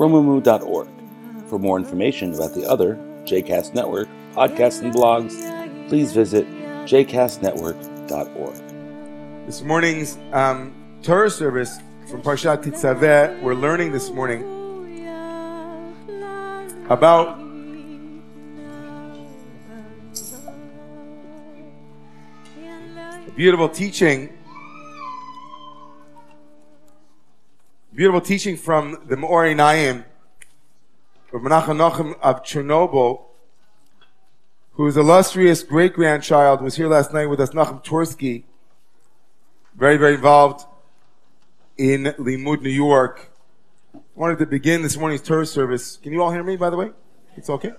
romemu.org. For more information about the other JCast Network podcasts and blogs, please visit jcastnetwork.org. This morning's um, Torah service from Parshat Tetzaveh, we're learning this morning about beautiful teaching beautiful teaching from the Me'or Einayim of Menachem Nachum of Chernobyl, whose illustrious great grandchild was here last night with us, Nachum Tversky, very, very involved in Limmud, New York. Wanted to begin this morning's Torah service. Can you all hear me, by the way? It's okay? I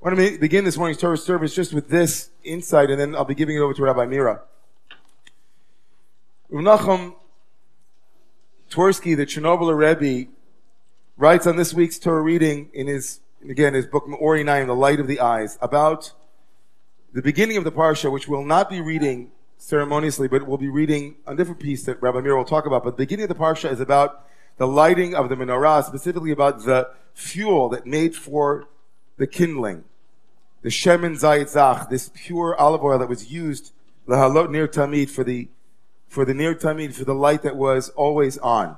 want to begin this morning's Torah service just with this insight, and then I'll be giving it over to Rabbi Mira. Nachum Tversky, the Chernobyl Rebbe, writes on this week's Torah reading in his, again, his book Me'or Einayim, The Light of the Eyes, about the beginning of the Parsha, which we'll not be reading ceremoniously, but we'll be reading a different piece that Rabbi Mir will talk about. But the beginning of the Parsha is about the lighting of the menorah, specifically about the fuel that made for the kindling. The Shemen Zayit Zach, this pure olive oil that was used, Lahalot Ner Tamid, for the for the Ner Tamid, for the light that was always on.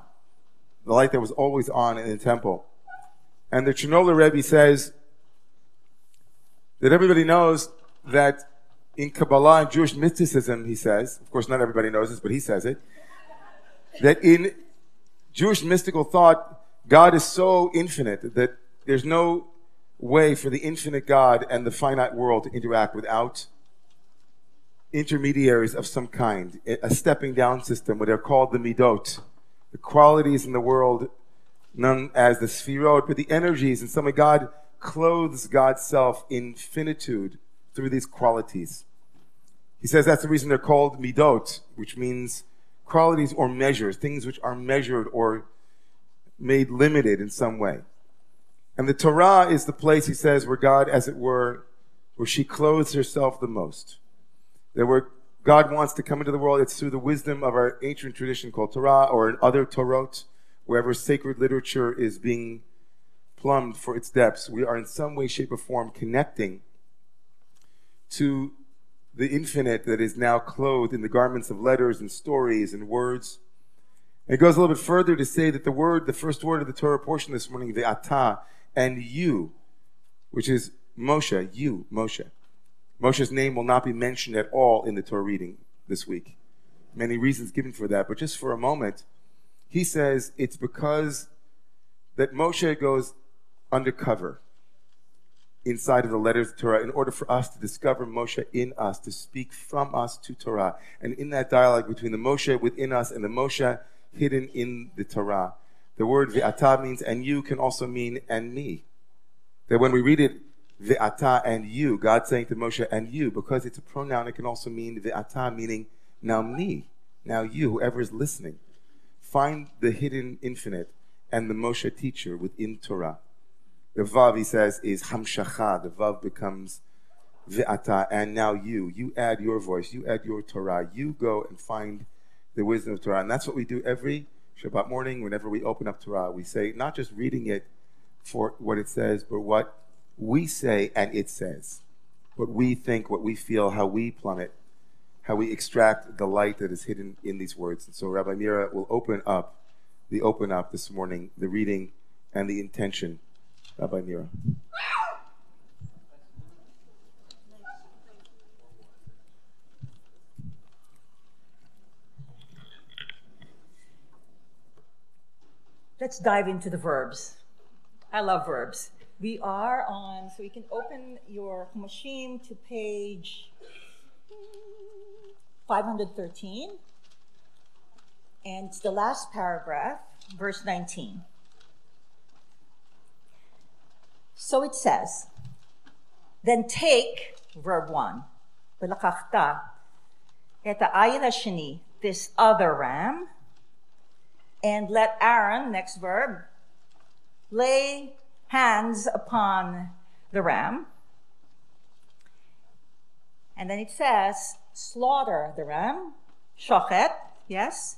The light that was always on in the temple. And the Chernobyl Rebbe says that everybody knows that in Kabbalah and Jewish mysticism, he says, of course not everybody knows this, but he says it, that in Jewish mystical thought, God is so infinite that there's no way for the infinite God and the finite world to interact without intermediaries of some kind, a stepping down system, what they're called the midot, the qualities in the world known as the sphirot, but the energies, and some of God clothes God's self in finitude through these qualities. He says that's the reason they're called midot, which means qualities or measures, things which are measured or made limited in some way. And the Torah is the place, he says, where God, as it were, where she clothes herself the most that where God wants to come into the world, it's through the wisdom of our ancient tradition called Torah or in other Torot, wherever sacred literature is being plumbed for its depths. We are in some way, shape, or form connecting to the infinite that is now clothed in the garments of letters and stories and words. it goes a little bit further to say that the word, the first word of the Torah portion this morning, ve'ata, and you, which is Moshe, you, Moshe. Moshe's name will not be mentioned at all in the Torah reading this week. Many reasons given for that, but just for a moment, he says it's because that Moshe goes undercover inside of the letters of Torah in order for us to discover Moshe in us, to speak from us to Torah. And in that dialogue between the Moshe within us and the Moshe hidden in the Torah, the word ve'ata means and you can also mean and me. That when we read it ve'ata and you. God saying to Moshe and you, because it's a pronoun, it can also mean ve'ata, meaning now me, now you, whoever is listening. Find the hidden infinite and the Moshe teacher within Torah. The vav, he says, is hamshacha. The vav becomes ata, and now you. You add your voice. You add your Torah. You go and find the wisdom of Torah. And that's what we do every Shabbat morning whenever we open up Torah. We say, not just reading it for what it says, but what we say and it says. What we think, what we feel, how we plummet, how we extract the light that is hidden in these words. And so Rabbi Mira will open up the open up this morning, the reading and the intention. Rabbi Mira. Let's dive into the verbs. I love verbs. We are on, so you can open your machine to page 513, and it's the last paragraph, verse 19. So it says, Then take, verb 1, Balakakta, et ha'ayil this other ram, and let Aaron, next verb, lay hands upon the ram. And then it says, slaughter the ram, shochet, yes,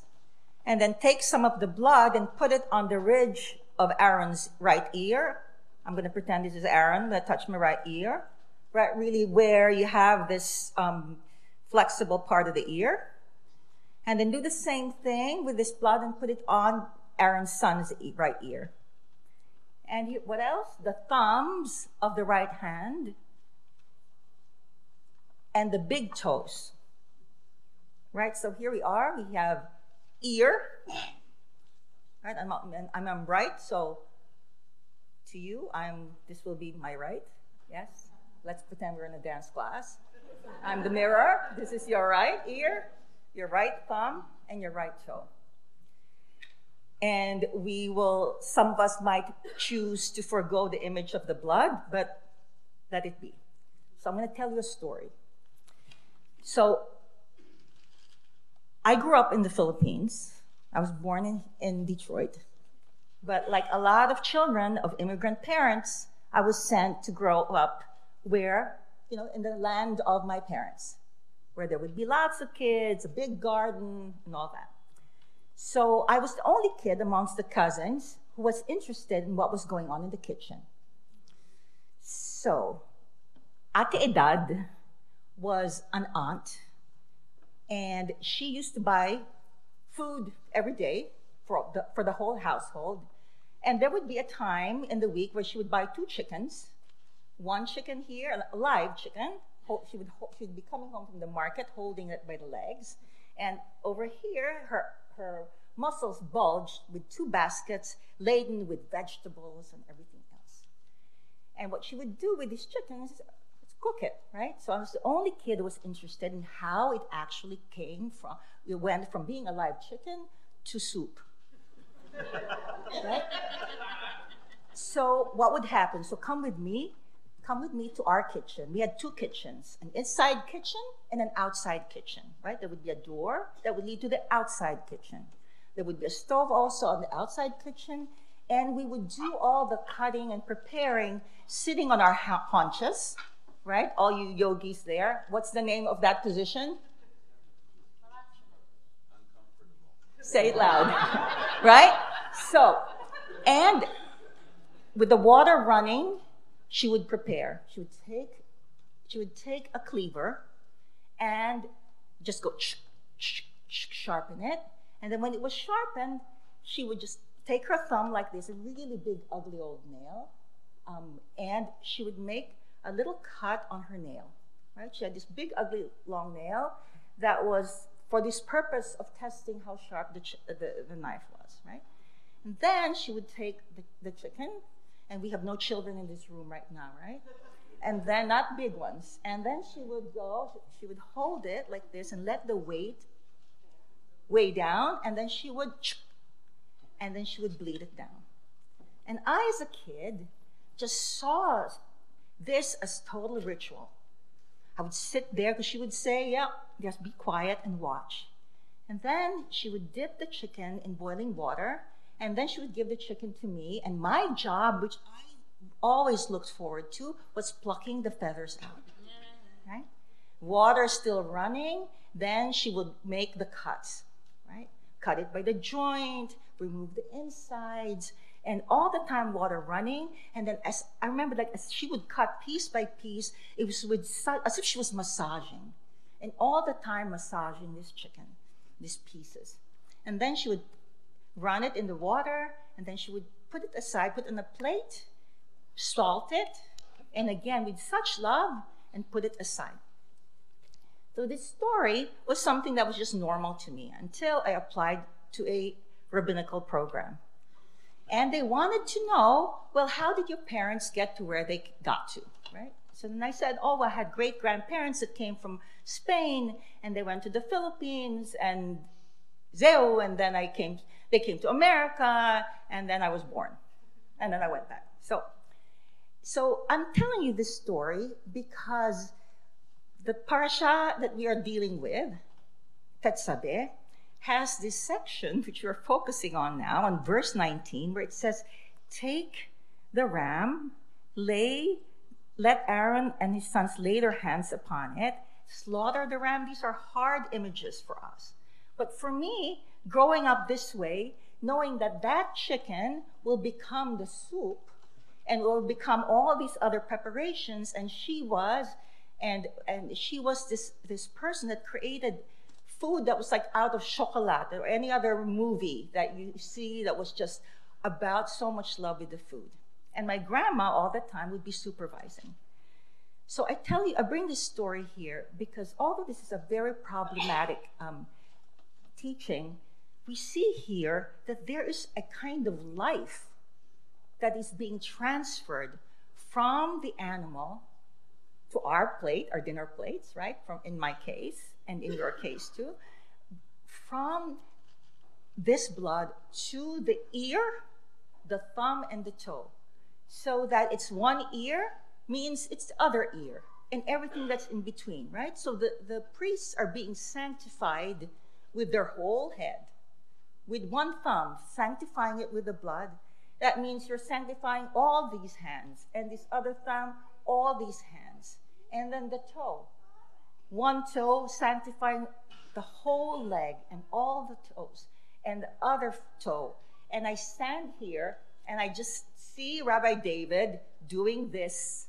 and then take some of the blood and put it on the ridge of Aaron's right ear. I'm going to pretend this is Aaron. I'm going to touch my right ear, right? Really, where you have this um, flexible part of the ear. And then do the same thing with this blood and put it on Aaron's son's right ear. And what else? The thumbs of the right hand and the big toes. Right? So here we are. We have ear. Right? I'm, I'm, I'm right. So to you, I'm. This will be my right. Yes. Let's pretend we're in a dance class. I'm the mirror. This is your right ear, your right thumb, and your right toe. And we will. Some of us might choose to forego the image of the blood, but let it be. So I'm going to tell you a story. So I grew up in the Philippines. I was born in, in Detroit. But like a lot of children of immigrant parents, I was sent to grow up where, you know, in the land of my parents, where there would be lots of kids, a big garden, and all that. So I was the only kid amongst the cousins who was interested in what was going on in the kitchen. So, Ate Edad was an aunt, and she used to buy food every day for the, for the whole household. And there would be a time in the week where she would buy two chickens, one chicken here, a live chicken. She would, she would be coming home from the market holding it by the legs. And over here, her, her muscles bulged with two baskets laden with vegetables and everything else. And what she would do with these chickens is cook it, right? So I was the only kid who was interested in how it actually came from, it went from being a live chicken to soup. right? So what would happen? So come with me, come with me to our kitchen. We had two kitchens, an inside kitchen and an outside kitchen, right? There would be a door that would lead to the outside kitchen. There would be a stove also on the outside kitchen, and we would do all the cutting and preparing sitting on our haunches, right? All you yogis there. What's the name of that position? Say it loud, right? So, and with the water running, she would prepare. She would take, she would take a cleaver and just go sharpen it. And then when it was sharpened, she would just take her thumb like this, a really big, ugly old nail, um, and she would make a little cut on her nail. Right? She had this big, ugly, long nail that was for this purpose of testing how sharp the, the, the, knife was. Right? And then she would take the, the chicken, and we have no children in this room right now, right? And then not big ones. And then she would go, she would hold it like this and let the weight weigh down, and then she would, and then she would bleed it down. And I, as a kid, just saw this as total ritual. I would sit there because she would say, Yeah, just be quiet and watch. And then she would dip the chicken in boiling water, and then she would give the chicken to me. And my job, which I always looked forward to, was plucking the feathers out. Right? Water still running, then she would make the cuts, right? Cut it by the joint, remove the insides, and all the time water running. And then as I remember, like as she would cut piece by piece, it was with as if she was massaging, and all the time massaging this chicken, these pieces. And then she would run it in the water, and then she would put it aside, put it on a plate, salt it, and again with such love, and put it aside. So this story was something that was just normal to me until I applied to a rabbinical program. And they wanted to know, well, how did your parents get to where they got to, right? So then I said, oh, well, I had great grandparents that came from Spain and they went to the Philippines and Zeo, and then I came, they came to America, and then I was born. And then I went back. So, So I'm telling you this story because the parasha that we are dealing with, Tetzaveh, has this section which we're focusing on now, on verse 19, where it says, Take the ram, lay, let Aaron and his sons lay their hands upon it, slaughter the ram. These are hard images for us. But for me, growing up this way, knowing that that chicken will become the soup and will become all these other preparations, and she was, and and she was this this person that created food that was like out of chocolate or any other movie that you see that was just about so much love with the food. And my grandma all the time would be supervising. So I tell you, I bring this story here because although this is a very problematic um, teaching, we see here that there is a kind of life that is being transferred from the animal to our plate, our dinner plates, right? From in my case and in your case too, from this blood to the ear, the thumb, and the toe, so that it's one ear means it's the other ear and everything that's in between, right? So the, the priests are being sanctified with their whole head, with one thumb, sanctifying it with the blood. That means you're sanctifying all these hands, and this other thumb, all these hands and then the toe. One toe sanctifying the whole leg and all the toes, and the other toe. And I stand here and I just see Rabbi David doing this,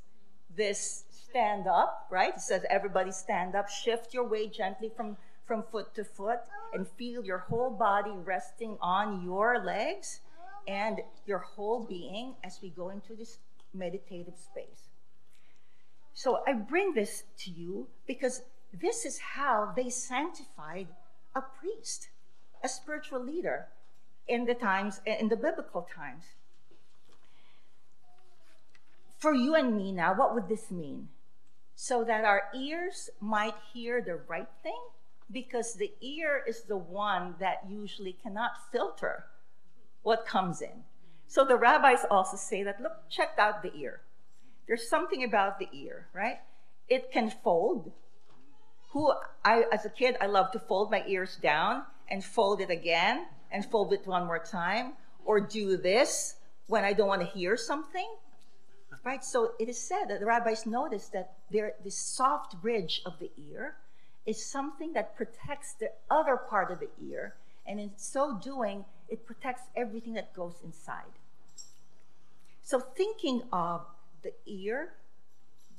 this stand up, right? It says everybody stand up, shift your weight gently from, from foot to foot, and feel your whole body resting on your legs and your whole being as we go into this meditative space. So I bring this to you because this is how they sanctified a priest, a spiritual leader in the times, in the biblical times. For you and me now, what would this mean? So that our ears might hear the right thing? Because the ear is the one that usually cannot filter what comes in. So the rabbis also say that, look, check out the ear. There's something about the ear, right? It can fold. Who I as a kid I love to fold my ears down and fold it again and fold it one more time or do this when I don't want to hear something. Right? So it is said that the rabbis noticed that there this soft ridge of the ear is something that protects the other part of the ear, and in so doing, it protects everything that goes inside. So thinking of the ear,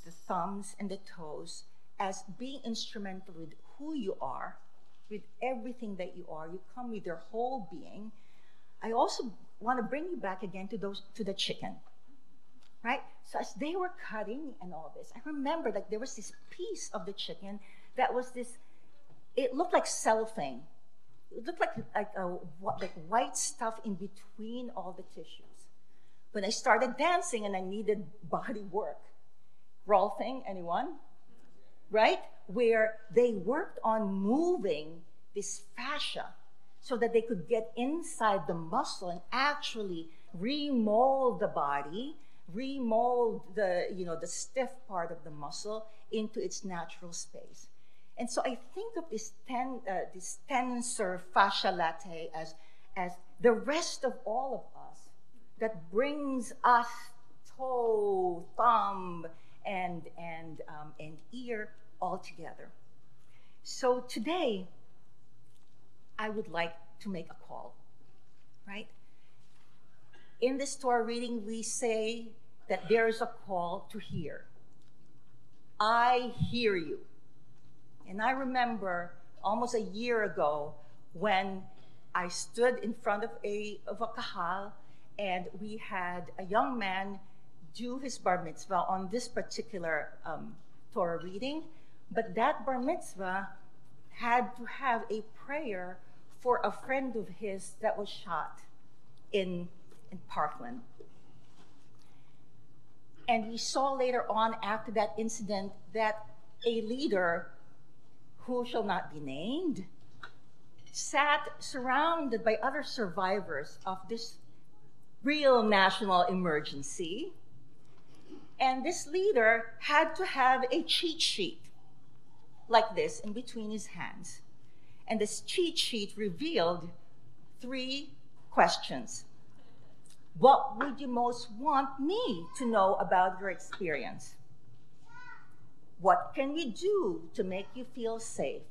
the thumbs, and the toes as being instrumental with who you are, with everything that you are. You come with your whole being. I also want to bring you back again to those to the chicken. Right? So as they were cutting and all this, I remember like there was this piece of the chicken that was this, it looked like cellophane. It looked like like a like white stuff in between all the tissues when I started dancing and I needed body work. Rolfing, anyone? Right? Where they worked on moving this fascia so that they could get inside the muscle and actually remold the body, remold the, you know, the stiff part of the muscle into its natural space. And so I think of this, ten, uh, this tensor fascia latae as, as the rest of all of us that brings us toe, thumb, and, and, um, and ear all together. So today, I would like to make a call, right? In this Torah reading, we say that there is a call to hear. I hear you. And I remember almost a year ago when I stood in front of a, of a kahal and we had a young man do his bar mitzvah on this particular um, Torah reading, but that bar mitzvah had to have a prayer for a friend of his that was shot in, in Parkland. And we saw later on after that incident that a leader who shall not be named sat surrounded by other survivors of this real national emergency. And this leader had to have a cheat sheet like this in between his hands. And this cheat sheet revealed three questions. What would you most want me to know about your experience? What can we do to make you feel safe?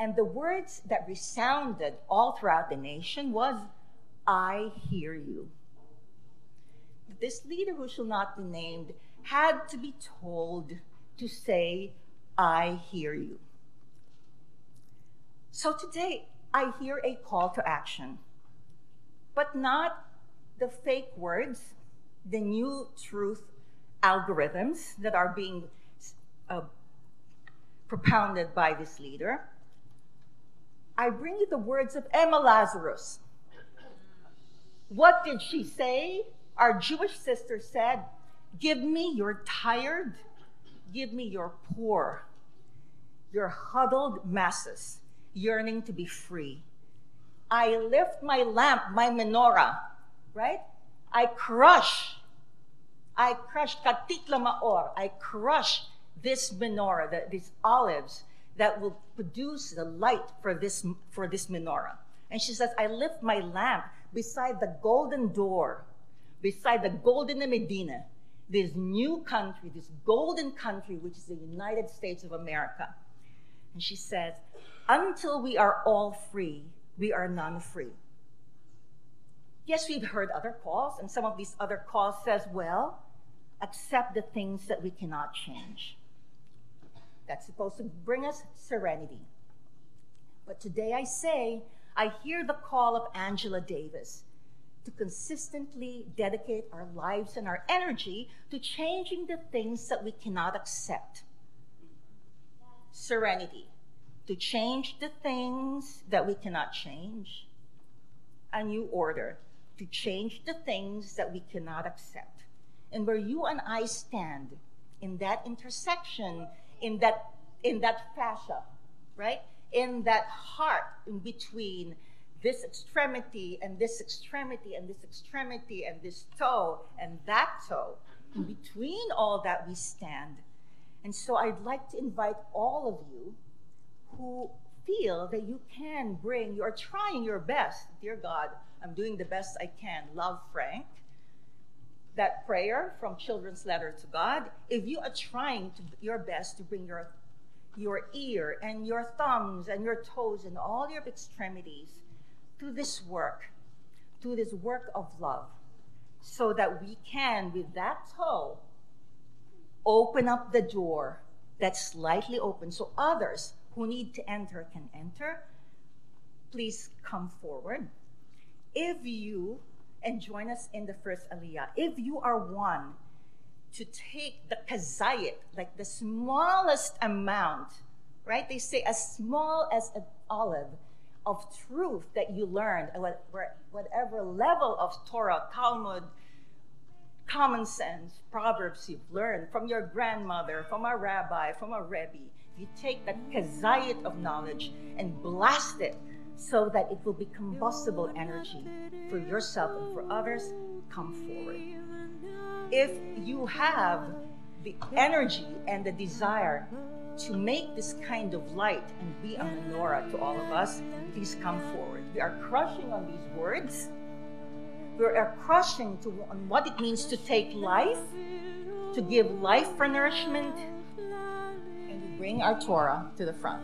And the words that resounded all throughout the nation was, I hear you. This leader who shall not be named had to be told to say, I hear you. So today, I hear a call to action, but not the fake words, the new truth algorithms that are being uh, propounded by this leader. I bring you the words of Emma Lazarus. What did she say? Our Jewish sister said, Give me your tired, give me your poor, your huddled masses yearning to be free. I lift my lamp, my menorah, right? I crush, I crush katit lamaor, I crush this menorah, the, these olives that will produce the light for this, for this menorah. And she says, I lift my lamp beside the golden door, beside the golden Medina, this new country, this golden country, which is the United States of America. And she says, until we are all free, we are none free. Yes, we've heard other calls, and some of these other calls says, well, accept the things that we cannot change. That's supposed to bring us serenity. But today I say, I hear the call of Angela Davis to consistently dedicate our lives and our energy to changing the things that we cannot accept. Serenity, to change the things that we cannot change. A new order, to change the things that we cannot accept. And where you and I stand in that intersection in that in that fascia, right? In that heart in between this extremity and this extremity and this extremity and this toe and that toe. In between all that we stand. And so I'd like to invite all of you who feel that you can bring, you are trying your best. Dear God, I'm doing the best I can. Love Frank that prayer from Children's Letter to God, if you are trying to your best to bring your your ear and your thumbs and your toes and all your extremities to this work, to this work of love, so that we can, with that toe, open up the door that's slightly open so others who need to enter can enter. Please come forward. If you and join us in the first aliyah. If you are one to take the kazayit, like the smallest amount, right? They say as small as an olive of truth that you learned, whatever level of Torah, Talmud, common sense, Proverbs you've learned from your grandmother, from a rabbi, from a rebbe. You take that kazayit of knowledge and blast it so that it will be combustible energy for yourself and for others, come forward. If you have the energy and the desire to make this kind of light and be a menorah to all of us, please come forward. We are crushing on these words. We are crushing to, on what it means to take life, to give life for nourishment, and we bring our Torah to the front.